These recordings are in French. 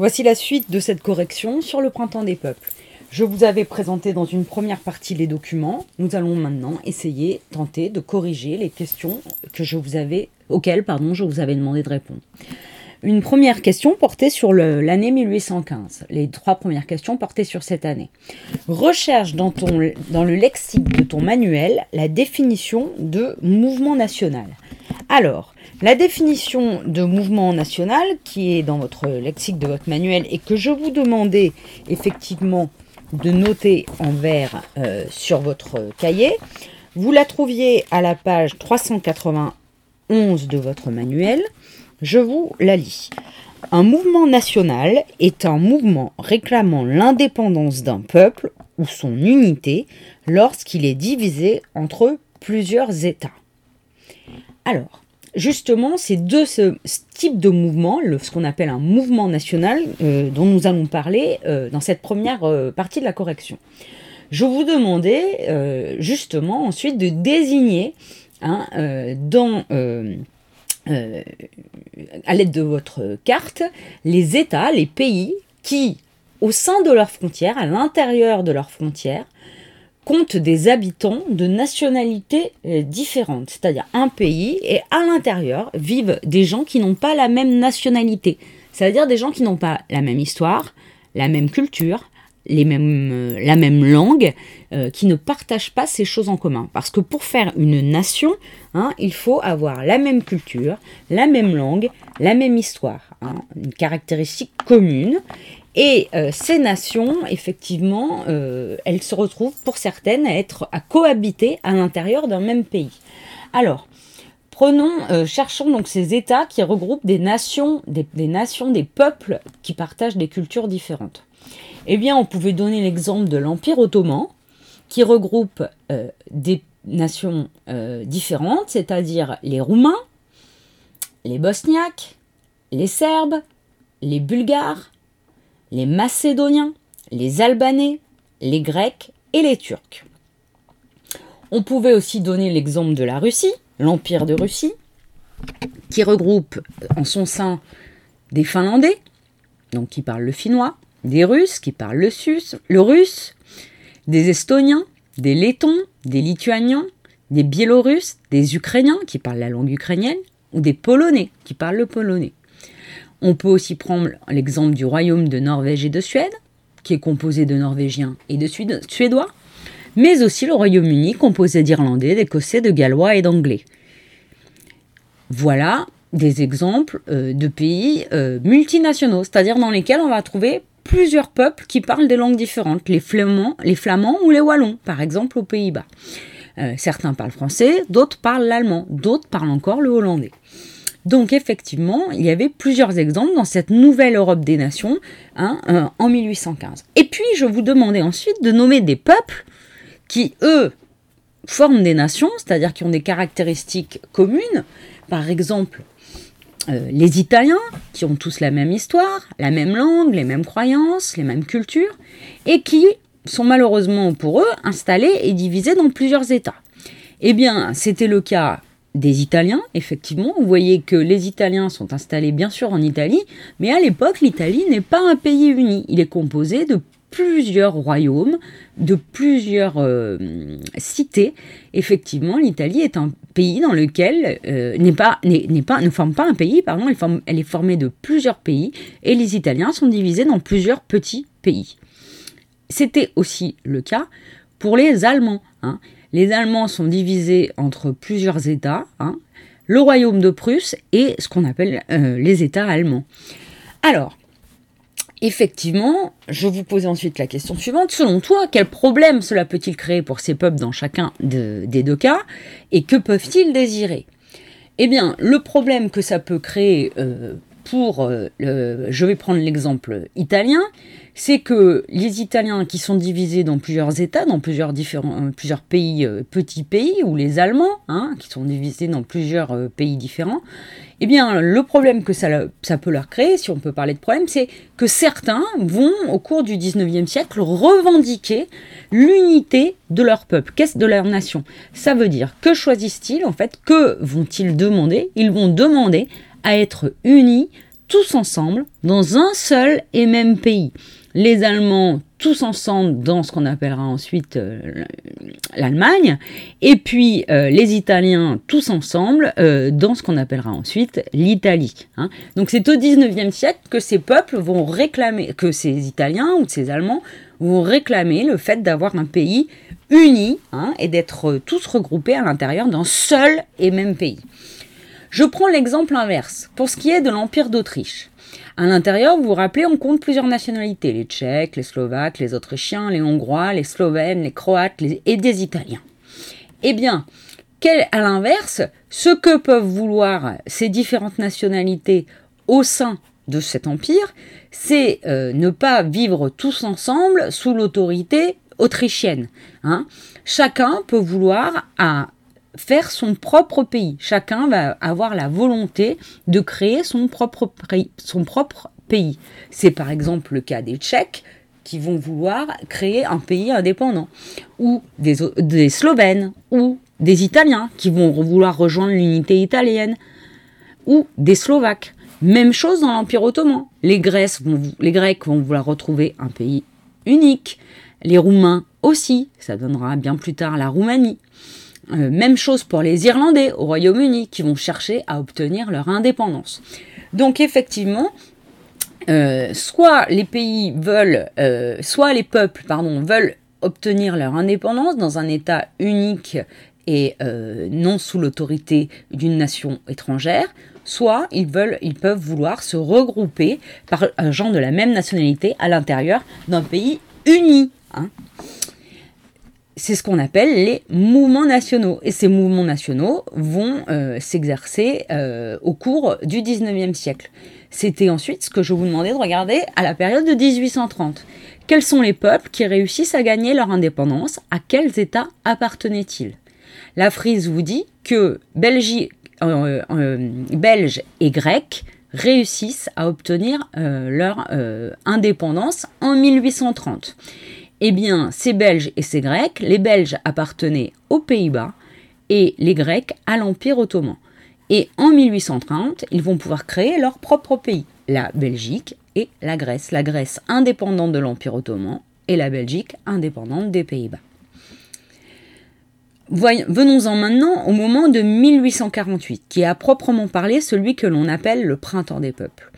Voici la suite de cette correction sur le printemps des peuples. Je vous avais présenté dans une première partie les documents. Nous allons maintenant essayer, tenter de corriger les questions auxquelles je vous avais demandé de répondre. Une première question portait sur l'année 1815. Les trois premières questions portaient sur cette année. Recherche dans, dans le lexique de ton manuel la définition de mouvement national. Alors, la définition de mouvement national qui est dans votre lexique de votre manuel et que je vous demandais effectivement de noter en vert euh, sur votre cahier. Vous la trouviez à la page 391 de votre manuel. Je vous la lis. Un mouvement national est un mouvement réclamant l'indépendance d'un peuple ou son unité lorsqu'il est divisé entre plusieurs États. Alors, justement, ces deux ce, type de mouvement, ce qu'on appelle un mouvement national, euh, dont nous allons parler euh, dans cette première euh, partie de la correction. Je vous demandais justement ensuite de désigner hein, à l'aide de votre carte les États, les pays qui, au sein de leurs frontières, à l'intérieur de leurs frontières, compte des habitants de nationalités euh, différentes. C'est-à-dire un pays et à l'intérieur vivent des gens qui n'ont pas la même nationalité. C'est-à-dire des gens qui n'ont pas la même histoire, la même culture, les mêmes, euh, la même langue, euh, qui ne partagent pas ces choses en commun. Parce que pour faire une nation, hein, il faut avoir la même culture, la même langue, la même histoire, hein, une caractéristique commune. Et euh, ces nations, effectivement, euh, elles se retrouvent pour certaines à être à cohabiter à l'intérieur d'un même pays. Alors, prenons, euh, cherchons donc ces États qui regroupent des nations, des, nations, des peuples qui partagent des cultures différentes. Eh bien, on pouvait donner l'exemple de l'Empire ottoman, qui regroupe des nations différentes, c'est-à-dire les Roumains, les Bosniaques, les Serbes, les Bulgares, les Macédoniens, les Albanais, les Grecs et les Turcs. On pouvait aussi donner l'exemple de la Russie, l'Empire de Russie, qui regroupe en son sein des Finlandais, donc qui parlent le finnois, des Russes qui parlent le, le russe, des Estoniens, des Lettons, des Lituaniens, des Biélorusses, des Ukrainiens qui parlent la langue ukrainienne, ou des Polonais qui parlent le polonais. On peut aussi prendre l'exemple du royaume de Norvège et de Suède, qui est composé de Norvégiens et de Suédois, mais aussi le Royaume-Uni composé d'Irlandais, d'Écossais, de Gallois et d'Anglais. Voilà des exemples euh, de pays euh, multinationaux, c'est-à-dire dans lesquels on va trouver plusieurs peuples qui parlent des langues différentes, les flamands, les flamands ou les wallons, par exemple aux Pays-Bas. Euh, certains parlent français, d'autres parlent l'allemand, d'autres parlent encore le hollandais. Donc effectivement, il y avait plusieurs exemples dans cette nouvelle Europe des nations hein, euh, en 1815. Et puis je vous demandais ensuite de nommer des peuples qui, eux, forment des nations, c'est-à-dire qui ont des caractéristiques communes. Par exemple, euh, les Italiens, qui ont tous la même histoire, la même langue, les mêmes croyances, les mêmes cultures, et qui sont malheureusement pour eux installés et divisés dans plusieurs États. Eh bien, c'était le cas des Italiens, effectivement. Vous voyez que les Italiens sont installés bien sûr en Italie, mais à l'époque, l'Italie n'est pas un pays uni. Il est composé de plusieurs royaumes, de plusieurs euh, cités. Effectivement, l'Italie est un pays dans lequel euh, n'est pas, n'est, pas, ne forme pas un pays, pardon, elle, elle est formée de plusieurs pays, et les Italiens sont divisés dans plusieurs petits pays. C'était aussi le cas pour les Allemands. Hein. Les Allemands sont divisés entre plusieurs États, hein, le royaume de Prusse et ce qu'on appelle euh, les États allemands. Alors, effectivement, je vous posais ensuite la question suivante. Selon toi, quel problème cela peut-il créer pour ces peuples dans chacun des deux cas et que peuvent-ils désirer? Eh bien, le problème que ça peut créer euh, euh, je vais prendre l'exemple italien, c'est que les Italiens qui sont divisés dans plusieurs États, dans plusieurs, différents, euh, plusieurs pays, euh, petits pays, ou les Allemands, hein, qui sont divisés dans plusieurs pays différents, eh bien, le problème que ça, ça, peut leur créer, si on peut parler de problème, c'est que certains vont, au cours du 19e siècle, revendiquer l'unité de leur peuple, qu'est-ce de leur nation? Ça veut dire, que choisissent-ils en fait Que vont-ils demander? Ils vont demander à être unis tous ensemble dans un seul et même pays. Les Allemands tous ensemble dans ce qu'on appellera ensuite euh, l'Allemagne, et puis euh, les Italiens tous ensemble euh, dans ce qu'on appellera ensuite l'Italie. Hein. Donc c'est au 19e siècle que ces peuples vont réclamer, que ces Italiens ou ces Allemands vont réclamer le fait d'avoir un pays uni hein, et d'être tous regroupés à l'intérieur d'un seul et même pays. Je prends l'exemple inverse pour ce qui est de l'Empire d'Autriche. À l'intérieur, vous vous rappelez, on compte plusieurs nationalités, les Tchèques, les Slovaques, les Autrichiens, les Hongrois, les Slovènes, les Croates et des Italiens. Eh bien, à l'inverse, ce que peuvent vouloir ces différentes nationalités au sein de cet empire, c'est euh, ne pas vivre tous ensemble sous l'autorité autrichienne. Hein. Chacun peut vouloir à faire son propre pays. Chacun va avoir la volonté de créer son propre, pays. C'est par exemple le cas des Tchèques qui vont vouloir créer un pays indépendant, ou des, Slovènes, ou des Italiens qui vont vouloir rejoindre l'unité italienne, ou des Slovaques. Même chose dans l'Empire ottoman. Les Grecs vont vouloir retrouver un pays unique. Les Roumains aussi. Ça donnera bien plus tard la Roumanie. Euh, même chose pour les Irlandais au Royaume-Uni qui vont chercher à obtenir leur indépendance. Donc effectivement, euh, soit les pays veulent, euh, soit les peuples, pardon, veulent obtenir leur indépendance dans un État unique et non sous l'autorité d'une nation étrangère, soit ils veulent, ils peuvent vouloir se regrouper par un genre de la même nationalité à l'intérieur d'un pays uni. Hein c'est ce qu'on appelle les mouvements nationaux. Et ces mouvements nationaux vont euh, s'exercer euh, au cours du 19e siècle. C'était ensuite ce que je vous demandais de regarder à la période de 1830. Quels sont les peuples qui réussissent à gagner leur indépendance? À quels États appartenaient-ils? La frise vous dit que euh, Belges et Grecs réussissent à obtenir leur indépendance en 1830. Eh bien, ces Belges et ces Grecs, les Belges appartenaient aux Pays-Bas et les Grecs à l'Empire ottoman. Et en 1830, ils vont pouvoir créer leur propre pays, la Belgique et la Grèce. La Grèce indépendante de l'Empire ottoman et la Belgique indépendante des Pays-Bas. Venons-en maintenant au moment de 1848, qui est à proprement parler celui que l'on appelle le printemps des peuples.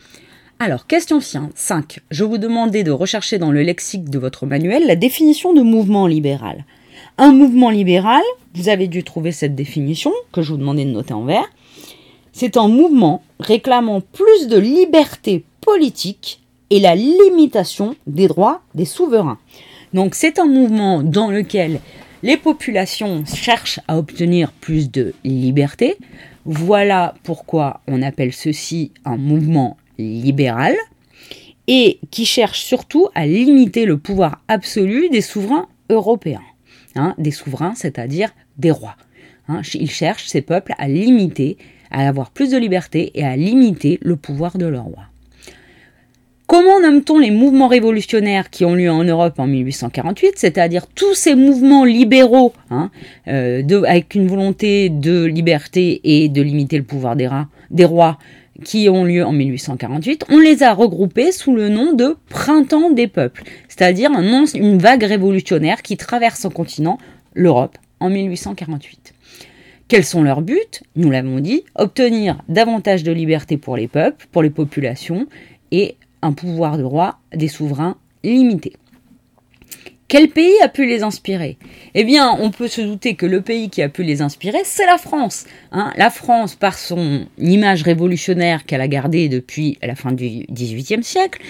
Alors, question 5. Je vous demandais de rechercher dans le lexique de votre manuel la définition de mouvement libéral. Un mouvement libéral, vous avez dû trouver cette définition, que je vous demandais de noter en vert. C'est un mouvement réclamant plus de liberté politique et la limitation des droits des souverains. Donc c'est un mouvement dans lequel les populations cherchent à obtenir plus de liberté. Voilà pourquoi on appelle ceci un mouvement libéral et qui cherche surtout à limiter le pouvoir absolu des souverains européens. Hein, des souverains, c'est-à-dire des rois. Hein, ils cherchent, ces peuples, à limiter, à avoir plus de liberté et à limiter le pouvoir de leur roi. Comment nomme-t-on les mouvements révolutionnaires qui ont lieu en Europe en 1848, c'est-à-dire tous ces mouvements libéraux, hein, euh, avec une volonté de liberté et de limiter le pouvoir des rois qui ont lieu en 1848, on les a regroupés sous le nom de Printemps des peuples, c'est-à-dire un, une vague révolutionnaire qui traverse un continent, l'Europe, en 1848. Quels sont leurs buts? Nous l'avons dit, obtenir davantage de liberté pour les peuples, pour les populations, et un pouvoir de roi des souverains limité. Quel pays a pu les inspirer? Eh bien, on peut se douter que le pays qui a pu les inspirer, c'est la France. Hein. la France, par son image révolutionnaire qu'elle a gardée depuis la fin du XVIIIe siècle,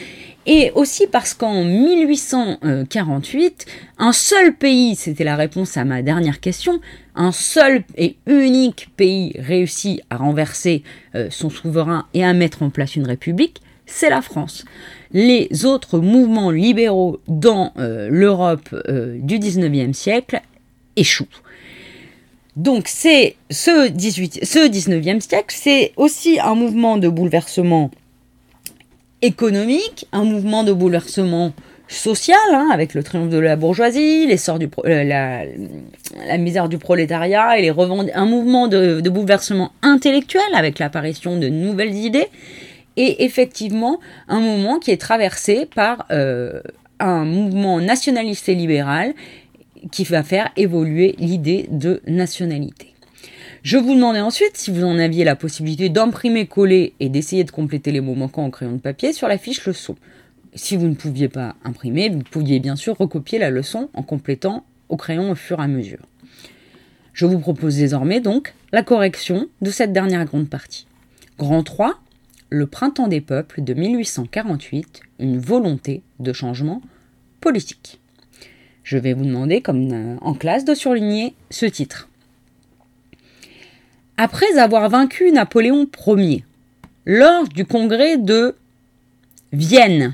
et aussi parce qu'en 1848, un seul pays, c'était la réponse à ma dernière question, un seul et unique pays réussit à renverser euh, son souverain et à mettre en place une république, c'est la France les autres mouvements libéraux dans euh, l'Europe euh, du 19e siècle échouent. Donc c'est ce, 18, ce 19e siècle, c'est aussi un mouvement de bouleversement économique, un mouvement de bouleversement social, hein, avec le triomphe de la bourgeoisie, l'essor euh, la, misère du prolétariat et les un mouvement de bouleversement intellectuel avec l'apparition de nouvelles idées, est effectivement un moment qui est traversé par euh, un mouvement nationaliste et libéral qui va faire évoluer l'idée de nationalité. Je vous demandais ensuite si vous en aviez la possibilité d'imprimer, coller et d'essayer de compléter les mots manquants en crayon de papier sur la fiche leçon. Si vous ne pouviez pas imprimer, vous pouviez bien sûr recopier la leçon en complétant au crayon au fur et à mesure. Je vous propose désormais donc la correction de cette dernière grande partie. Grand 3, le printemps des peuples de 1848, une volonté de changement politique. Je vais vous demander, comme euh, en classe, de surligner ce titre. Après avoir vaincu Napoléon Ier, lors du congrès de Vienne,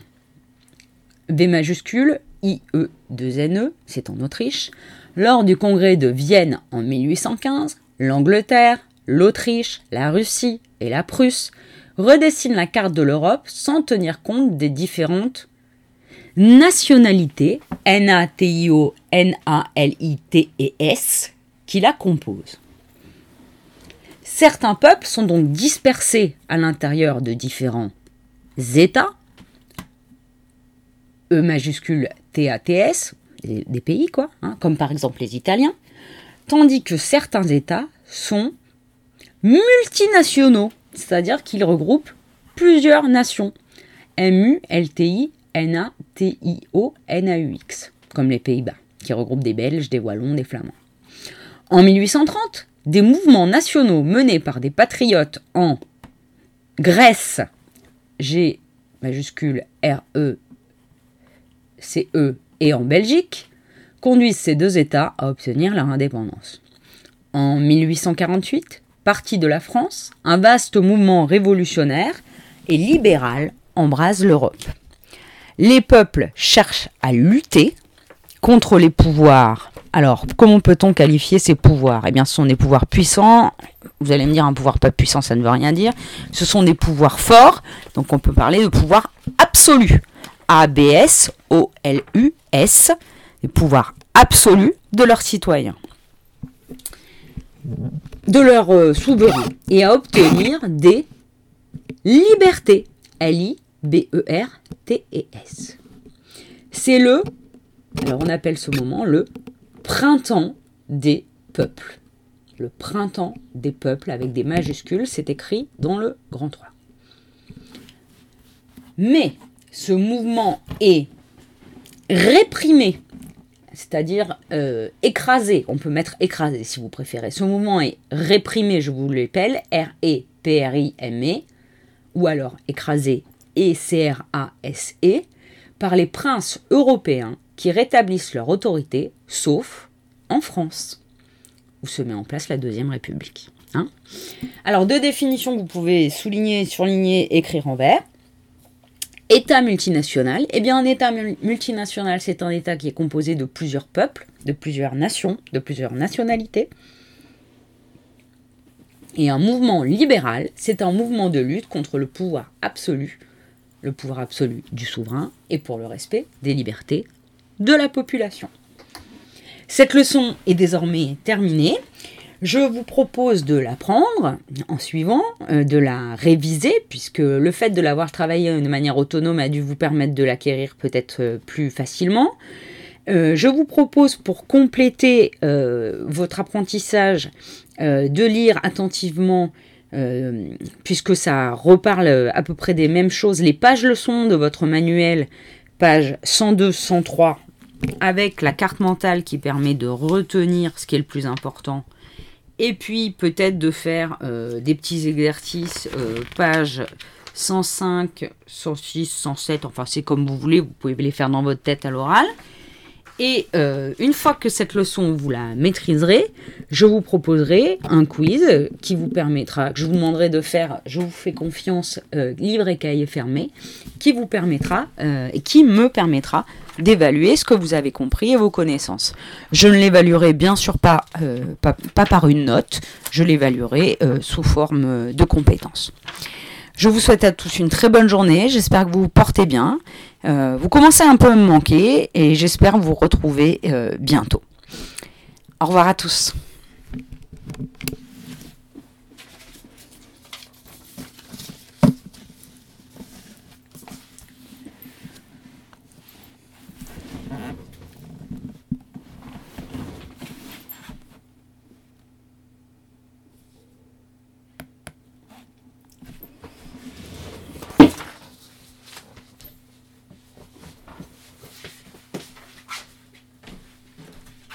V majuscule, IE 2 NE, c'est en Autriche, lors du congrès de Vienne en 1815, l'Angleterre, l'Autriche, la Russie et la Prusse redessinent la carte de l'Europe sans tenir compte des différentes nationalités, N-A-T-I-O, N-A-L-I-T-E-S, qui la composent. Certains peuples sont donc dispersés à l'intérieur de différents États, E majuscule T-A-T-S, des, pays quoi, hein, comme par exemple les Italiens, tandis que certains États sont multinationaux, c'est-à-dire qu'ils regroupent plusieurs nations. M-U-L-T-I, N-A-T-I-O, N-A-U-X, comme les Pays-Bas, qui regroupent des Belges, des Wallons, des Flamands. En 1830, des mouvements nationaux menés par des patriotes en Grèce, G majuscule R-E, C-E, et en Belgique, conduisent ces deux États à obtenir leur indépendance. En 1848, parti de la France, un vaste mouvement révolutionnaire et libéral embrase l'Europe. Les peuples cherchent à lutter contre les pouvoirs. Alors, comment peut-on qualifier ces pouvoirs? Eh bien, ce sont des pouvoirs puissants. Vous allez me dire, un pouvoir pas puissant, ça ne veut rien dire. Ce sont des pouvoirs forts. Donc, on peut parler de pouvoir absolu. A-B-S, O-L-U-S, des pouvoirs absolus de leurs citoyens, de leurs euh, souverains, et à obtenir des libertés. L-I-B-E-R-T-E-S. C'est le, alors on appelle ce moment le printemps des peuples. Le printemps des peuples avec des majuscules, c'est écrit dans le grand 3. Mais ce mouvement est réprimé, c'est-à-dire euh, écrasé, on peut mettre écrasé si vous préférez. Ce mouvement est réprimé, je vous l'appelle, R-E-P-R-I-M-E, ou alors écrasé, E-C-R-A-S-E, par les princes européens qui rétablissent leur autorité, sauf en France, où se met en place la Deuxième République. Hein. alors, deux définitions que vous pouvez souligner, surligner, écrire en vert. État multinational, eh bien un État multinational, c'est un État qui est composé de plusieurs peuples, de plusieurs nations, de plusieurs nationalités. Et un mouvement libéral, c'est un mouvement de lutte contre le pouvoir absolu, le pouvoir absolu du souverain, et pour le respect des libertés de la population. Cette leçon est désormais terminée. Je vous propose de l'apprendre en suivant, euh, de la réviser, puisque le fait de l'avoir travaillé de manière autonome a dû vous permettre de l'acquérir peut-être euh, plus facilement. Euh, je vous propose pour compléter votre apprentissage de lire attentivement, puisque ça reparle à peu près des mêmes choses, les pages leçons de votre manuel, pages 102-103, avec la carte mentale qui permet de retenir ce qui est le plus important et puis peut-être de faire euh, des petits exercices, euh, page 105, 106, 107, enfin c'est comme vous voulez, vous pouvez les faire dans votre tête à l'oral. Et euh, une fois que cette leçon, vous la maîtriserez, je vous proposerai un quiz qui vous permettra, je vous demanderai de faire, je vous fais confiance, livre et cahier fermé, qui vous permettra et qui me permettra d'évaluer ce que vous avez compris et vos connaissances. Je ne l'évaluerai bien sûr pas, euh, par une note, je l'évaluerai euh, sous forme de compétences. Je vous souhaite à tous une très bonne journée, j'espère que vous vous portez bien. Euh, vous commencez un peu à me manquer et j'espère vous retrouver bientôt. Au revoir à tous.